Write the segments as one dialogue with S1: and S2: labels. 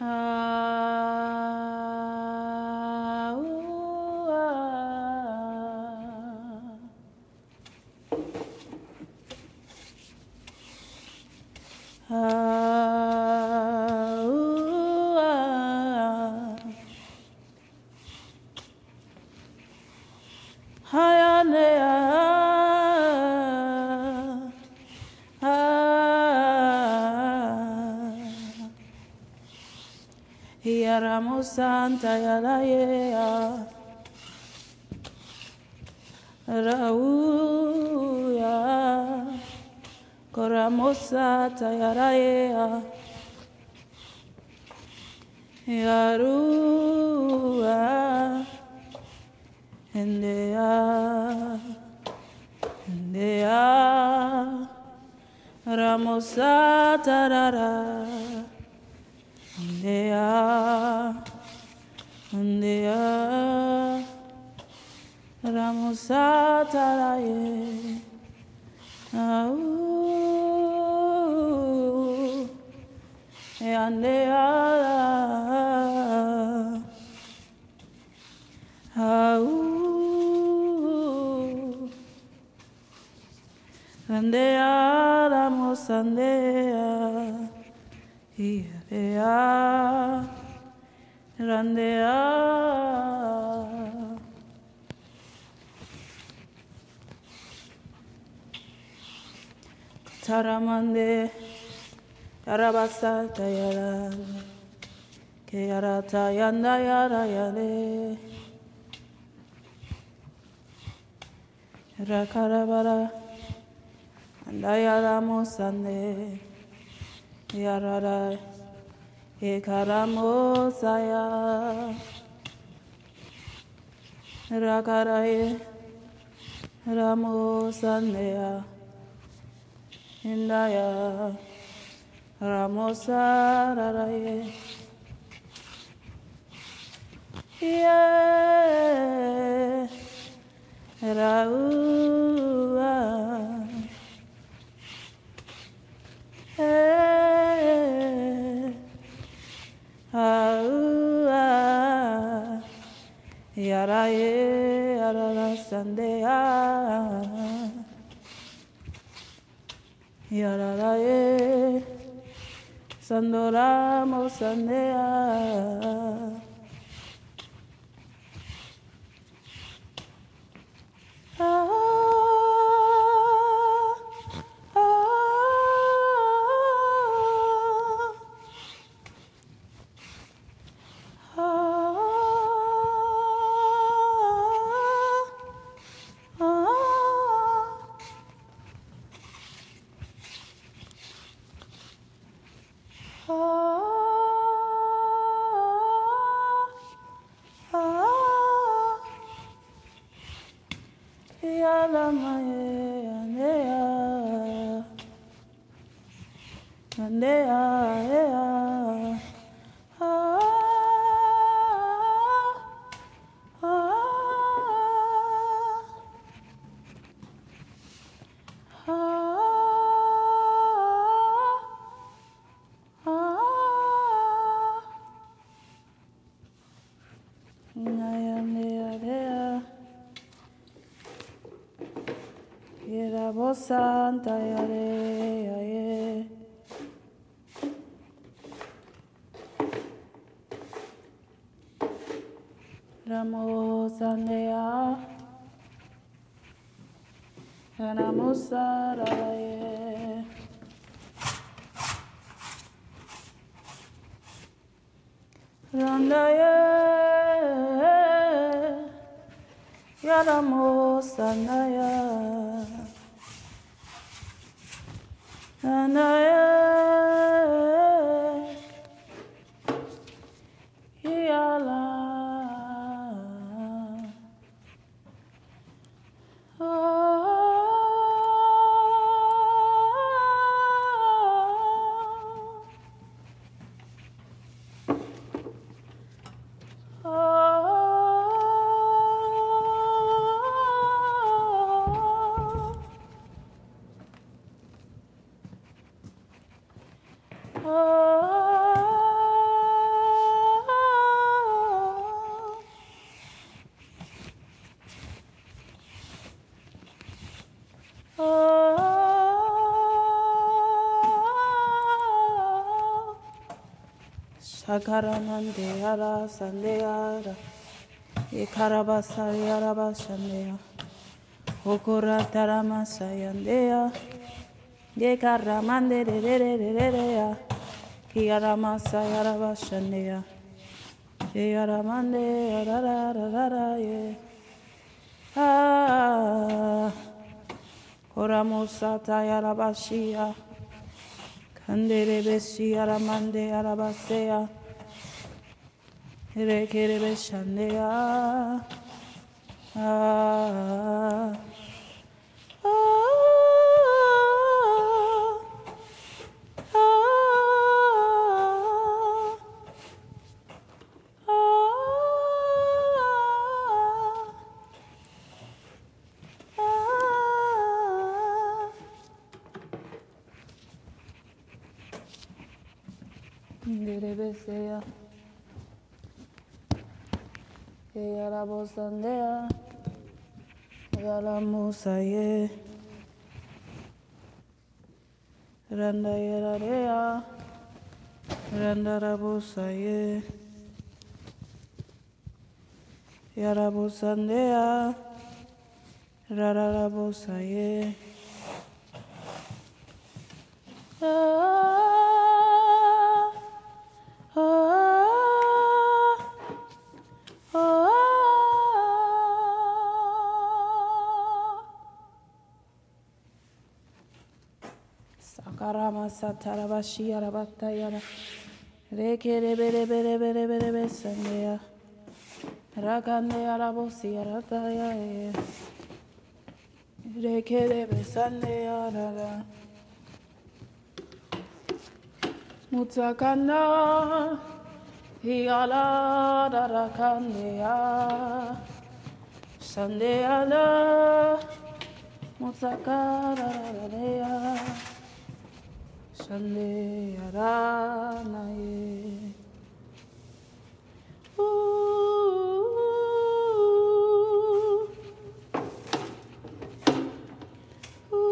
S1: Ah, Yaramo Santa Yaraya Rauya. Koramosa Tayaraya Yarua Endea. Endea. Ramosa Tarara Ndea, ndea, ramusataraye, au, yandea, au, ndea, ramusandea. Irea, Randea. Taramande, Yarabasa Tayara, Kayarata Yanda Yara Yale, Rakarabara, Andayara Mosande. Yarara Ekaramosaya Rakaraye Ramosanea Indaya. Ramosaraye Yeah Raua adoramos, Andea. Santa yare aye. Ramo Sandea Ramo Saraye Randaye Yaramo Sandaya Sakaramande ara sandeara. Ekarabasari arabashandea. Okora taramasayandea. Yekaramande de de de de de de ya. Kiaramasaya arabashandea. Yaramande ara ra ra ra ye. Ah. Koramosata yarabashia. Kandere beshi yaramande yarabasea. Rekere beshandea. Ah. Yarabosandea. Yalamusaye. Randa yararea. Randa rabosaye. Yarabosandea. Rarabosaye. Ah, Sakarama satarabashi arabatayara. Reke rebe rebe rebe rebe rebe sandeya. Rakande arabosi arataya. Reke rebe sandeya rara. Mutakanda Hiala Darakandea Sandeala Mutakara Sandeara Naye Ooh, ooh. Ooh. Ooh.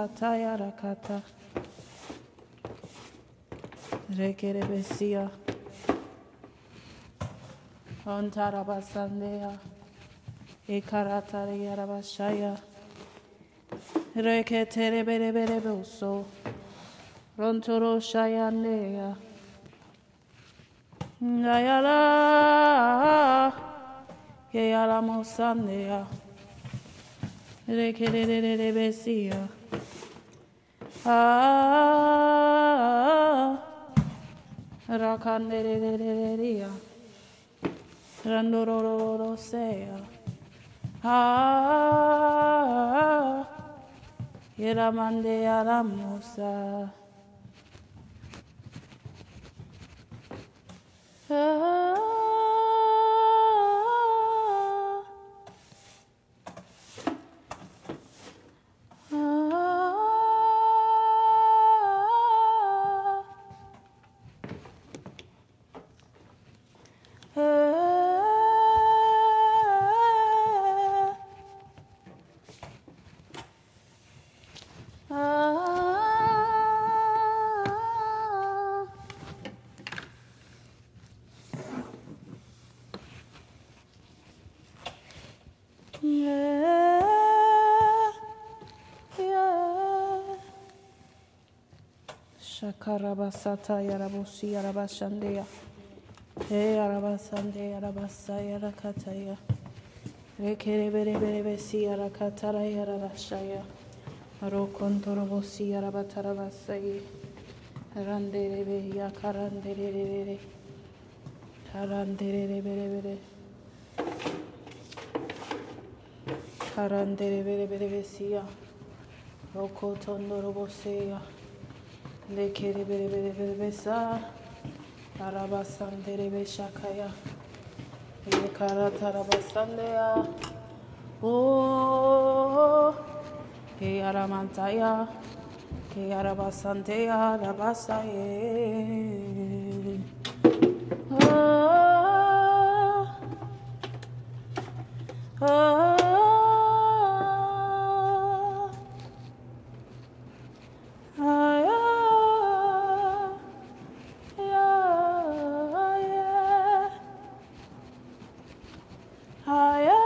S1: Anayana musataya rakata. Rekerebesia. Ontarabasandea. Ekaratare yarabashaya. Reketere bere bere boso. Rontoro shayandea. Ngayala. Yayala mosandea. Rekerere Ah. Ah, karabasata yarabosu yarabashandeya. Hey yarabasande yarabasa yarakataya. Rekere bere bere besi yarakatara yarabashaya. Rokontoro bosi yarabatara basayi. Randere be yakarandere bere. Karandere bere bere. Karandere bere bere besi ya. Rokotondoro boseya. ya. Lekeri bere bere bere besa. Tarabasan dere be şakaya. Yekara tarabasan de ya. Oh. Hey aramantaya. Hey arabasan de ya. Rabasa ye. Ah. Ah. Higher,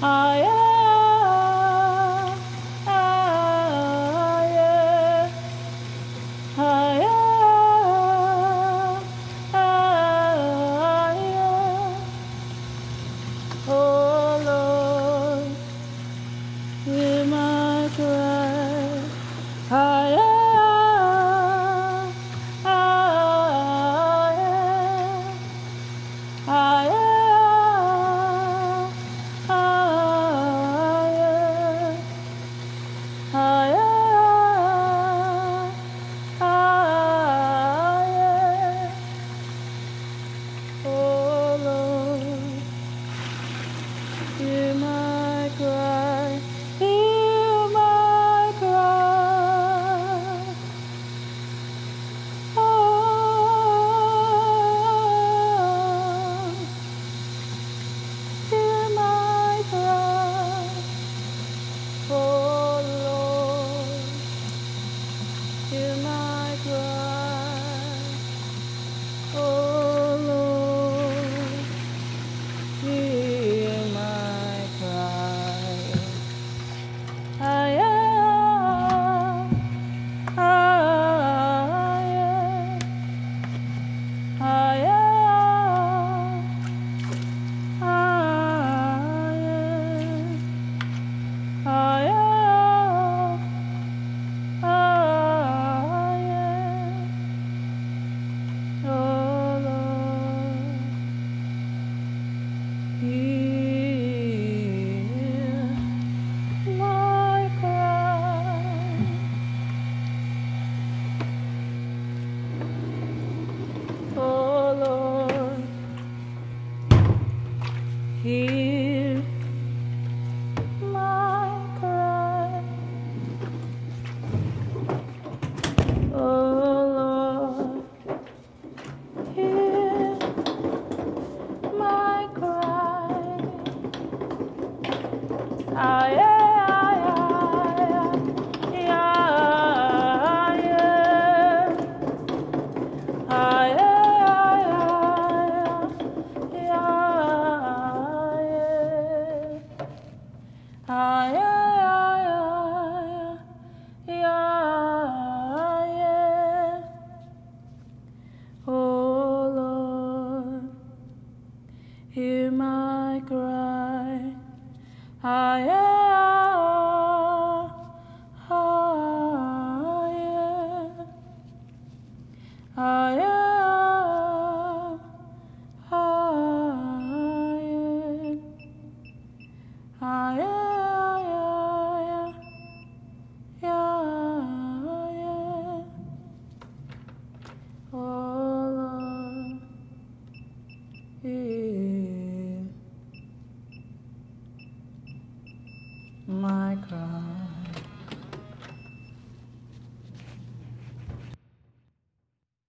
S1: Ah,